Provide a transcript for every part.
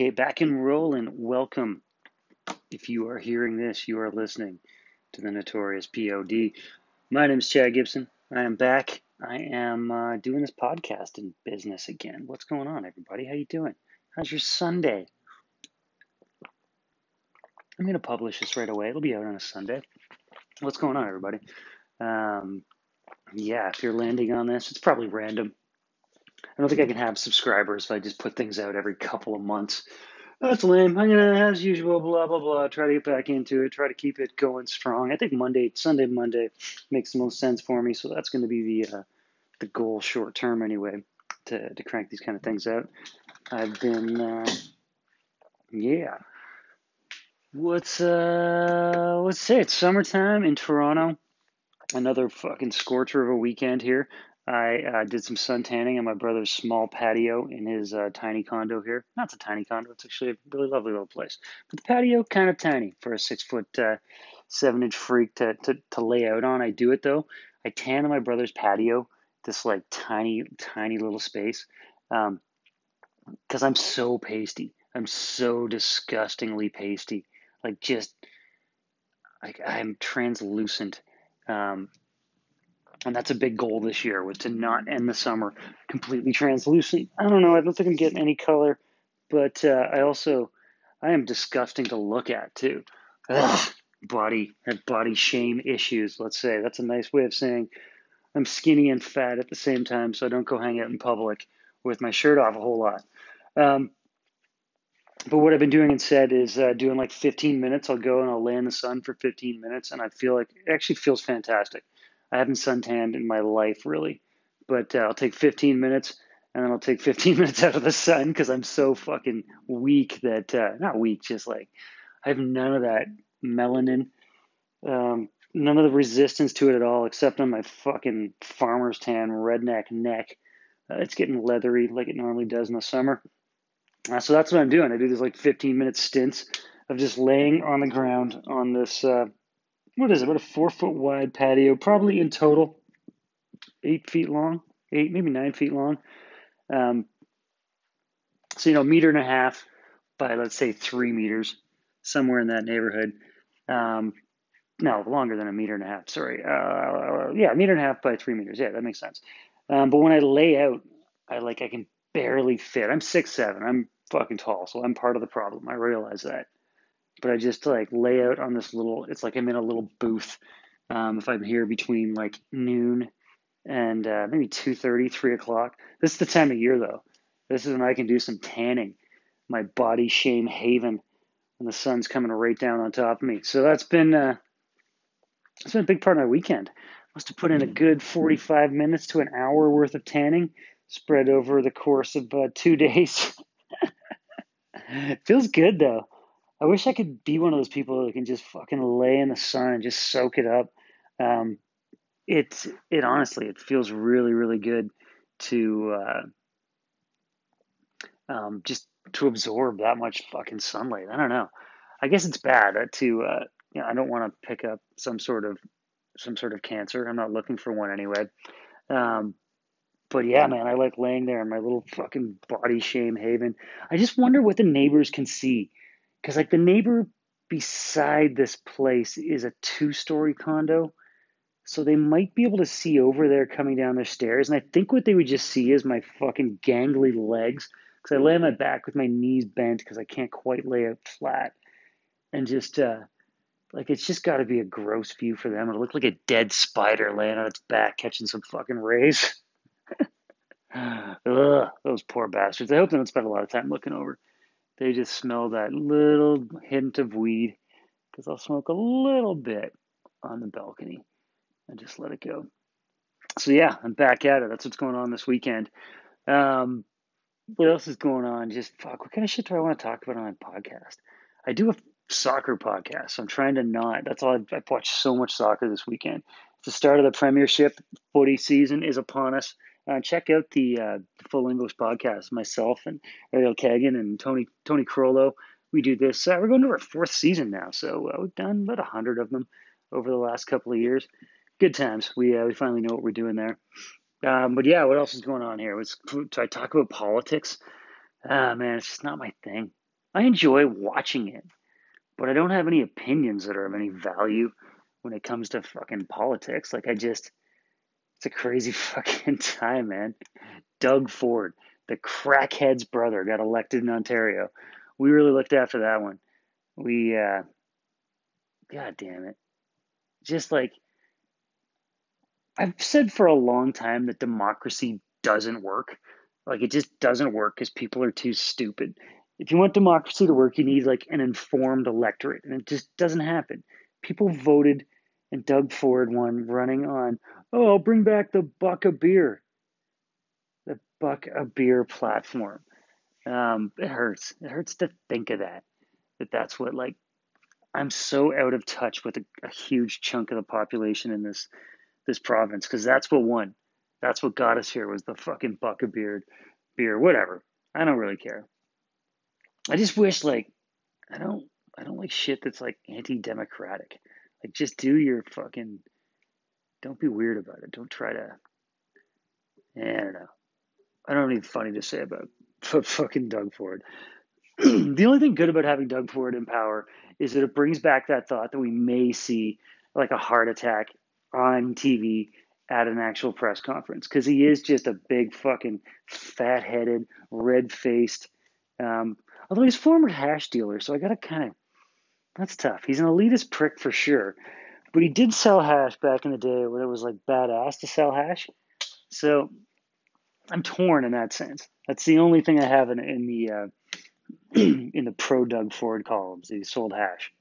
Okay, back and rolling. Welcome. If you are hearing this, you are listening to the Notorious POD. My name is Chad Gibson. I am back. I am uh, doing this podcast in business again. What's going on, everybody? How you doing? How's your Sunday? I'm to publish this right away. It'll be out on a Sunday. What's going on, everybody? Um, yeah, if you're landing on this, it's probably random. I don't think I can have subscribers if I just put things out every couple of months. That's lame. I'm gonna, as usual, blah blah blah. Try to get back into it. Try to keep it going strong. I think Monday, Sunday, Monday makes the most sense for me. So that's going to be the uh, the goal short term anyway to to crank these kind of things out. I've been, uh, yeah. What's uh, let's say it's summertime in Toronto. Another fucking scorcher of a weekend here. I uh, did some sun tanning on my brother's small patio in his uh, tiny condo here. Not a tiny condo; it's actually a really lovely little place. But the patio kind of tiny for a six foot, uh, seven inch freak to, to to lay out on. I do it though. I tan on my brother's patio, this like tiny, tiny little space, because um, I'm so pasty. I'm so disgustingly pasty. Like just like I'm translucent. Um, and that's a big goal this year was to not end the summer completely translucent. I don't know. I don't think I'm getting any color, but uh, I also I am disgusting to look at too. Ugh, body have body shame issues. Let's say that's a nice way of saying I'm skinny and fat at the same time, so I don't go hang out in public with my shirt off a whole lot. Um, but what I've been doing instead is uh, doing like 15 minutes. I'll go and I'll lay in the sun for 15 minutes, and I feel like it actually feels fantastic. I haven't suntanned in my life really, but uh, I'll take 15 minutes and then I'll take 15 minutes out of the sun because I'm so fucking weak that uh, not weak, just like I have none of that melanin, um, none of the resistance to it at all, except on my fucking farmer's tan redneck neck. Uh, it's getting leathery like it normally does in the summer. Uh, so that's what I'm doing. I do these like 15 minute stints of just laying on the ground on this uh, what is it, about a four foot wide patio, probably in total eight feet long, eight, maybe nine feet long. Um, so, you know, meter and a half by, let's say, three meters, somewhere in that neighborhood. Um, no, longer than a meter and a half, sorry. Uh, yeah, a meter and a half by three meters. Yeah, that makes sense. Um, but when I lay out, I like, I can barely fit. I'm six seven. I'm fucking tall, so I'm part of the problem. I realize that but I just like lay out on this little. It's like I'm in a little booth. Um, if I'm here between like noon and uh, maybe 2.30 3 o'clock. This is the time of year though. This is when i can do some tanning. My body shame haven when the sun's coming right down on top of me. So that's been uh, it's been a big part of my weekend. I must have put in a good 45 minutes to an hour worth of tanning spread over the course of uh, two days. Feels good though I wish I could be one of those people that can just fucking lay in the sun and just soak it up. Um, it it honestly it feels really really good to uh, um, just to absorb that much fucking sunlight. I don't know. I guess it's bad to uh, you know I don't want to pick up some sort of some sort of cancer. I'm not looking for one anyway. Um, but yeah, man, I like laying there in my little fucking body shame haven. I just wonder what the neighbors can see because like the neighbor beside this place is a two-story condo so they might be able to see over there coming down their stairs and i think what they would just see is my fucking gangly legs because i lay on my back with my knees bent because i can't quite lay out flat and just uh like it's just got to be a gross view for them. It'll look like a dead spider laying on its back catching some fucking rays. Ugh, those poor bastards. I hope they don't spend a lot of time looking over they just smell that little hint of weed because I'll smoke a little bit on the balcony and just let it go. So yeah, I'm back at it. That's what's going on this weekend. Um, what else is going on? Just fuck. What kind of shit do I want to talk about on my podcast? I do a soccer podcast. So I'm trying to not. That's all. I've, I've watched so much soccer this weekend. It's the start of the Premiership footy season is upon us uh, check out the, uh, Full English podcast. Myself and Ariel Kagan and Tony Tony Crollo. We do this. Uh, we're going to our fourth season now, so uh, we've done about a hundred of them over the last couple of years. Good times. We uh, we finally know what we're doing there. Um, but yeah, what else is going on here? Was I talk about politics? Ah man, it's just not my thing. I enjoy watching it, but I don't have any opinions that are of any value when it comes to fucking politics. Like I just, it's a crazy fucking time, man. Doug Ford, the crackhead's brother, got elected in Ontario. We really looked after that one. We, uh, god damn it. Just like, I've said for a long time that democracy doesn't work. Like, it just doesn't work because people are too stupid. If you want democracy to work, you need like an informed electorate, and it just doesn't happen. People voted, and Doug Ford won, running on, oh, I'll bring back the buck of beer. The buck of beer platform. Um, it hurts. It hurts to think of that. That that's what like I'm so out of touch with a, a huge chunk of the population in this this province because that's what won. That's what got us here was the fucking buck of beer, beer, whatever. I don't really care. I just wish like I don't I don't like shit that's like anti-democratic. Like just do your fucking don't be weird about it. Don't try to yeah, I don't know. I don't have anything funny to say about fucking Doug Ford. the only thing good about having Doug Ford in power is that it brings back that thought that we may see like a heart attack on TV at an actual press conference because he is just a big fucking fat headed, red faced. Um, although he's former hash dealer, so I gotta kind of that's tough. He's an elitist prick for sure, but he did sell hash back in the day when it was like badass to sell hash. So I'm torn in that sense. That's the only thing I have in, in the uh, in the pro Doug Ford columns. He sold hash.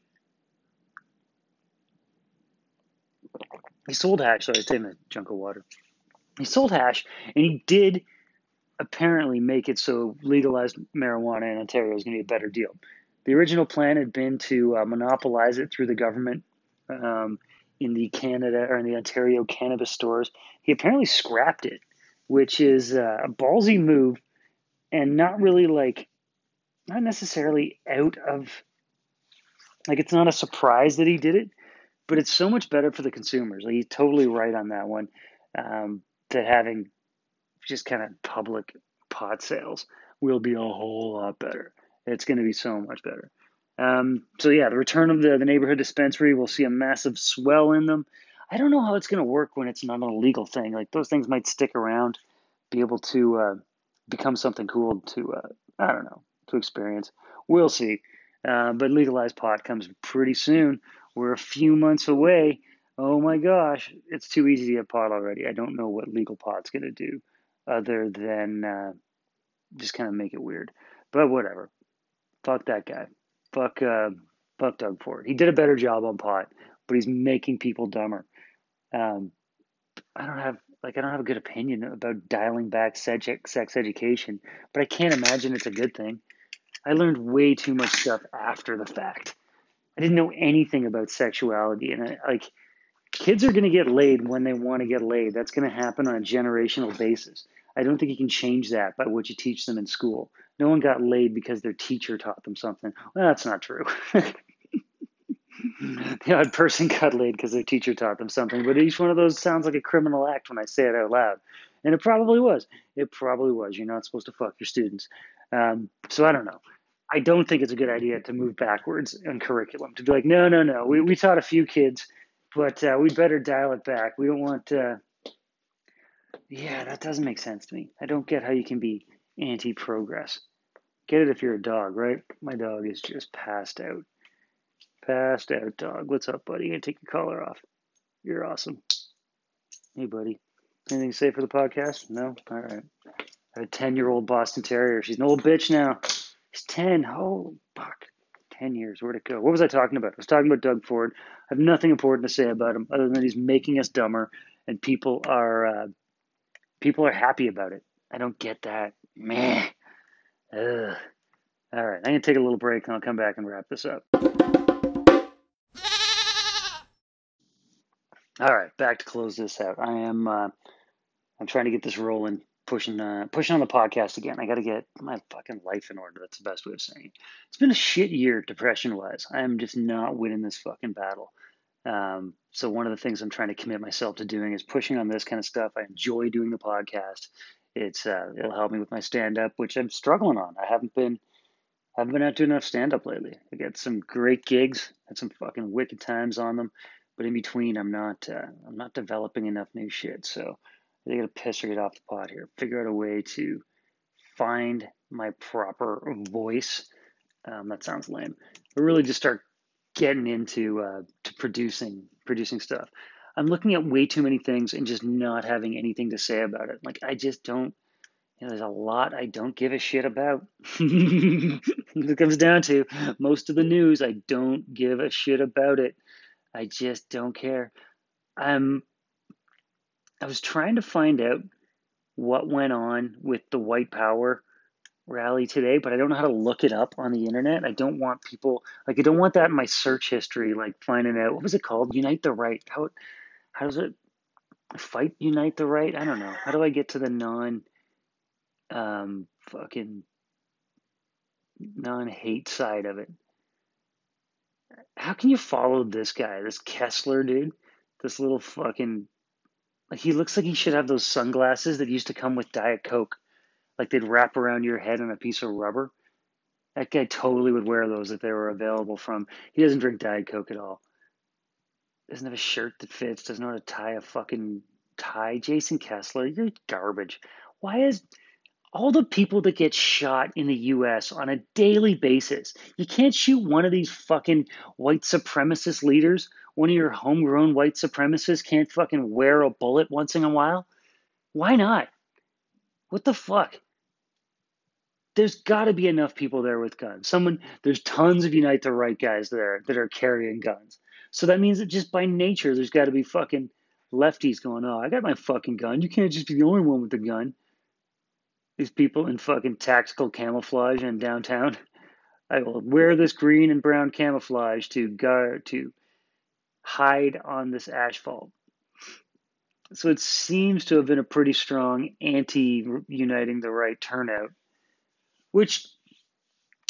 He sold hash. Sorry, taking a chunk of water. He sold hash, and he did apparently make it so legalized marijuana in Ontario is going to be a better deal. The original plan had been to uh, monopolize it through the government um, in the Canada or in the Ontario cannabis stores. He apparently scrapped it, which is uh, a ballsy move and not really like not necessarily out of like it's not a surprise that he did it, but it's so much better for the consumers. Like he's totally right on that one. Um, that having just kind of public pot sales will be a whole lot better. It's going to be so much better. Um, so yeah, the return of the, the neighborhood dispensary, we'll see a massive swell in them. I don't know how it's going to work when it's not a legal thing. Like those things might stick around, be able to uh, become something cool to, uh, I don't know, to experience. We'll see. Uh, but legalized pot comes pretty soon. We're a few months away. Oh my gosh, it's too easy to get pot already. I don't know what legal pot's going to do other than uh, just kind of make it weird. But whatever. Fuck that guy. Fuck, uh, fuck Doug Ford. He did a better job on pot, but he's making people dumber. Um, I don't have like I don't have a good opinion about dialing back sex, education, but I can't imagine it's a good thing. I learned way too much stuff after the fact. I didn't know anything about sexuality, and I, like kids are going to get laid when they want to get laid. That's going to happen on a generational basis. I don't think you can change that by what you teach them in school. No one got laid because their teacher taught them something. Well, that's not true. the odd person got laid because their teacher taught them something, but each one of those sounds like a criminal act when I say it out loud. And it probably was. It probably was. You're not supposed to fuck your students. Um, so I don't know. I don't think it's a good idea to move backwards in curriculum to be like, no, no, no. We, we taught a few kids, but uh, we better dial it back. We don't want. Uh... Yeah, that doesn't make sense to me. I don't get how you can be anti-progress. Get it if you're a dog, right? My dog is just passed out. Passed out dog. What's up, buddy? You gonna take your collar off? You're awesome. Hey, buddy. Anything to say for the podcast? No? All right. I have a 10 year old Boston Terrier. She's an old bitch now. She's 10. Oh, fuck. 10 years. Where'd it go? What was I talking about? I was talking about Doug Ford. I have nothing important to say about him other than he's making us dumber and people are uh, people are happy about it. I don't get that. Meh. Ugh. All right. I'm going to take a little break and I'll come back and wrap this up. All right, back to close this out. I am uh, I'm trying to get this rolling, pushing uh, pushing on the podcast again. I got to get my fucking life in order. That's the best way of saying it. It's been a shit year depression wise. I am just not winning this fucking battle. Um, so one of the things I'm trying to commit myself to doing is pushing on this kind of stuff. I enjoy doing the podcast. It's uh, it'll help me with my stand up, which I'm struggling on. I haven't been I haven't been out doing enough stand up lately. I got some great gigs, had some fucking wicked times on them, but in between, I'm not uh, I'm not developing enough new shit. So I gotta piss or get off the pot here. Figure out a way to find my proper voice. Um, that sounds lame, but really just start getting into uh, to producing producing stuff. I'm looking at way too many things and just not having anything to say about it. Like I just don't. You know, there's a lot I don't give a shit about. it comes down to most of the news. I don't give a shit about it. I just don't care. I'm. I was trying to find out what went on with the white power rally today, but I don't know how to look it up on the internet. I don't want people like I don't want that in my search history, like finding out what was it called? Unite the right. How how does it fight unite the right? I don't know. How do I get to the non um fucking non hate side of it? How can you follow this guy, this Kessler dude? This little fucking like he looks like he should have those sunglasses that used to come with Diet Coke like they'd wrap around your head on a piece of rubber. That guy totally would wear those if they were available from. He doesn't drink Diet Coke at all. Doesn't have a shirt that fits. Doesn't know how to tie a fucking tie. Jason Kessler, you're garbage. Why is all the people that get shot in the US on a daily basis, you can't shoot one of these fucking white supremacist leaders? One of your homegrown white supremacists can't fucking wear a bullet once in a while? Why not? What the fuck? there's got to be enough people there with guns. Someone, there's tons of Unite the Right guys there that are carrying guns. So that means that just by nature, there's got to be fucking lefties going, oh, I got my fucking gun. You can't just be the only one with the gun. These people in fucking tactical camouflage in downtown. I will wear this green and brown camouflage to guard to hide on this asphalt. So it seems to have been a pretty strong anti uniting the right turnout which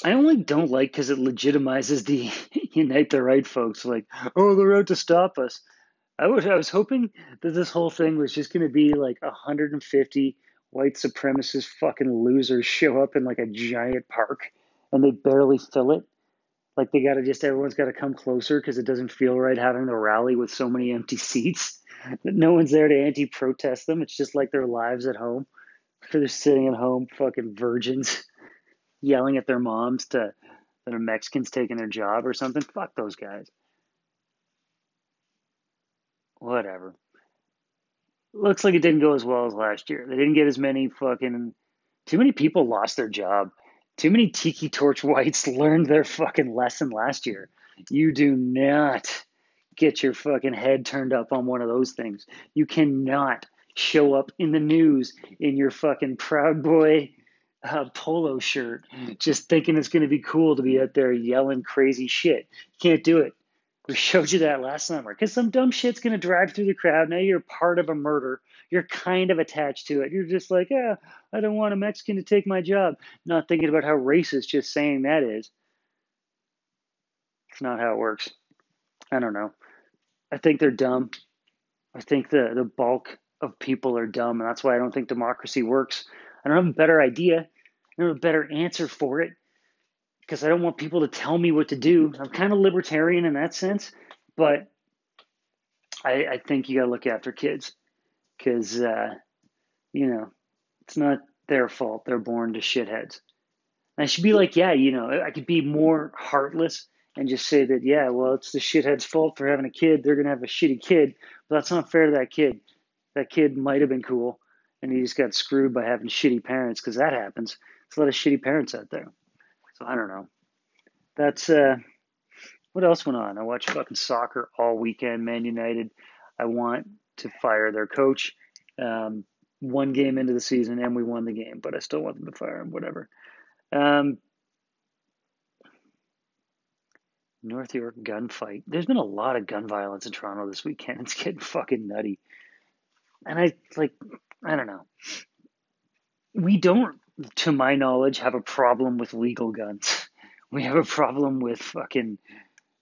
I only don't like because it legitimizes the unite the right folks. Like, oh, they're out to stop us. I was I was hoping that this whole thing was just going to be like 150 white supremacist fucking losers show up in like a giant park and they barely fill it. Like they got to just everyone's got to come closer because it doesn't feel right having the rally with so many empty seats. No one's there to anti-protest them. It's just like their lives at home. They're sitting at home, fucking virgins yelling at their moms to that a Mexican's taking their job or something. Fuck those guys. Whatever. Looks like it didn't go as well as last year. They didn't get as many fucking. Too many people lost their job. Too many Tiki Torch whites learned their fucking lesson last year. You do not get your fucking head turned up on one of those things. You cannot show up in the news in your fucking Proud Boy uh, polo shirt, just thinking it's going to be cool to be out there yelling crazy shit. You can't do it. We showed you that last summer because some dumb shit's going to drive through the crowd. Now you're part of a murder. You're kind of attached to it. You're just like, yeah, I don't want a Mexican to take my job. Not thinking about how racist just saying that is. It's not how it works. I don't know. I think they're dumb. I think the, the bulk of people are dumb, and that's why I don't think democracy works. I don't have a better idea. I don't have a better answer for it because I don't want people to tell me what to do. I'm kind of libertarian in that sense, but I, I think you got to look after kids because, uh, you know, it's not their fault. They're born to shitheads. And I should be like, yeah, you know, I could be more heartless and just say that, yeah, well, it's the shithead's fault for having a kid. They're going to have a shitty kid, but that's not fair to that kid. That kid might have been cool and he just got screwed by having shitty parents because that happens. There's a lot of shitty parents out there. So I don't know. That's uh, what else went on? I watched fucking soccer all weekend. Man United. I want to fire their coach. Um, one game into the season and we won the game, but I still want them to fire him. Whatever. Um, North York gunfight. There's been a lot of gun violence in Toronto this weekend. It's getting fucking nutty. And I like I don't know. We don't, to my knowledge, have a problem with legal guns. We have a problem with fucking,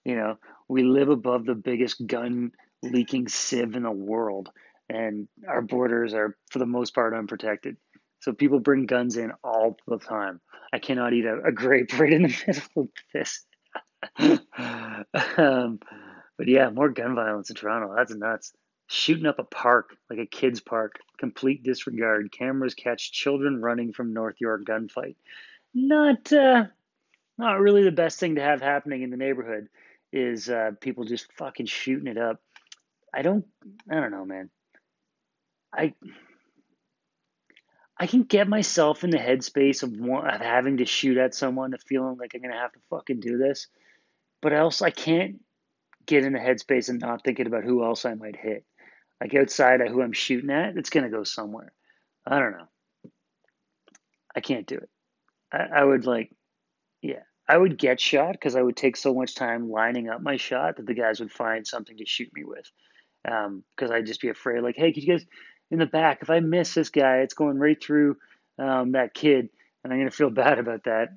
you know, we live above the biggest gun leaking sieve in the world, and our borders are, for the most part, unprotected. So people bring guns in all the time. I cannot eat a, a grape right in the middle of this. um, but yeah, more gun violence in Toronto. That's nuts. Shooting up a park, like a kid's park, complete disregard. Cameras catch children running from North York gunfight. Not, uh, not really the best thing to have happening in the neighborhood. Is uh, people just fucking shooting it up? I don't, I don't know, man. I I can get myself in the headspace of, of having to shoot at someone, of feeling like I'm gonna have to fucking do this, but else I can't get in the headspace and not thinking about who else I might hit. Like outside of who I'm shooting at, it's gonna go somewhere. I don't know. I can't do it. I, I would like, yeah, I would get shot because I would take so much time lining up my shot that the guys would find something to shoot me with. Because um, I'd just be afraid, like, hey, could you guys in the back. If I miss this guy, it's going right through um, that kid, and I'm going to feel bad about that.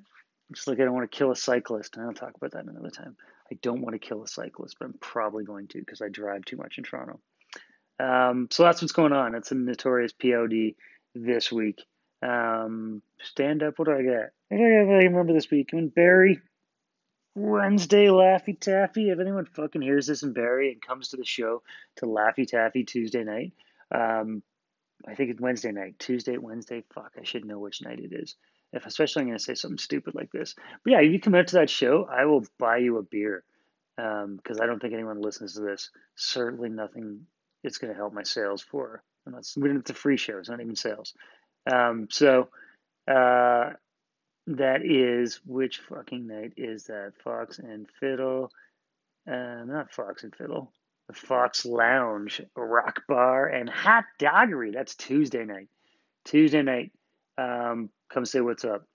Just like I don't want to kill a cyclist. and I'll talk about that another time. I don't want to kill a cyclist, but I'm probably going to because I drive too much in Toronto. Um, so that's what's going on. It's a notorious POD this week. Um, stand up. What do I get? I don't remember this week. I mean, Barrie. Wednesday Laffy Taffy. If anyone fucking hears this in Barrie and comes to the show to Laffy Taffy Tuesday night, um, I think it's Wednesday night, Tuesday, Wednesday. Fuck, I should know which night it is. If especially I'm going to say something stupid like this. But yeah, if you come out to that show, I will buy you a beer because um, I don't think anyone listens to this. Certainly nothing. It's going to help my sales for. Unless it's a free show. It's not even sales. Um, so uh, that is which fucking night is that? Fox and Fiddle. Uh, not Fox and Fiddle the Fox Lounge, Rock Bar, and Hot Doggery. That's Tuesday night. Tuesday night. Um, come say what's up.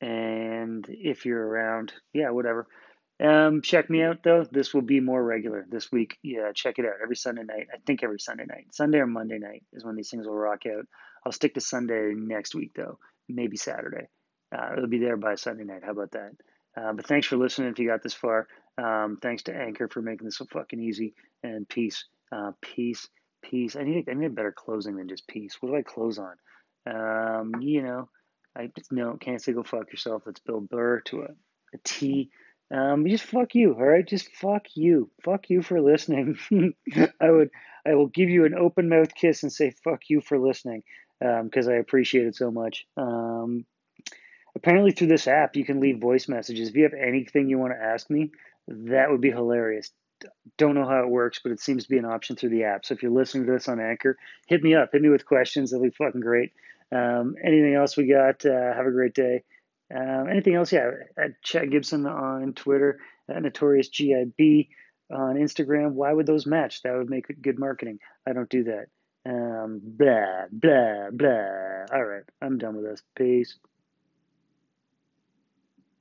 And if you're around, yeah, whatever. Um, check me out though. This will be more regular this week. Yeah, check it out every Sunday night. I think every Sunday night. Sunday or Monday night is when these things will rock out. I'll stick to Sunday next week though. Maybe Saturday. Uh, it'll be there by Sunday night. How about that? Uh, but thanks for listening if you got this far. Um, thanks to Anchor for making this so fucking easy. And peace, uh, peace, peace. I need I need a better closing than just peace. What do I close on? Um, you know, I no can't say go fuck yourself. That's Bill Burr to a, a T. Um, just fuck you, all right? Just fuck you. Fuck you for listening. I would, I will give you an open mouth kiss and say fuck you for listening, because um, I appreciate it so much. Um, apparently through this app you can leave voice messages. If you have anything you want to ask me, that would be hilarious. Don't know how it works, but it seems to be an option through the app. So if you're listening to this on Anchor, hit me up. Hit me with questions. That'd be fucking great. Um, anything else we got? Uh, have a great day. Um, anything else? Yeah, at Chad Gibson on Twitter, at Notorious GIB on Instagram. Why would those match? That would make good marketing. I don't do that. Um, blah, blah, blah. All right, I'm done with this. Peace.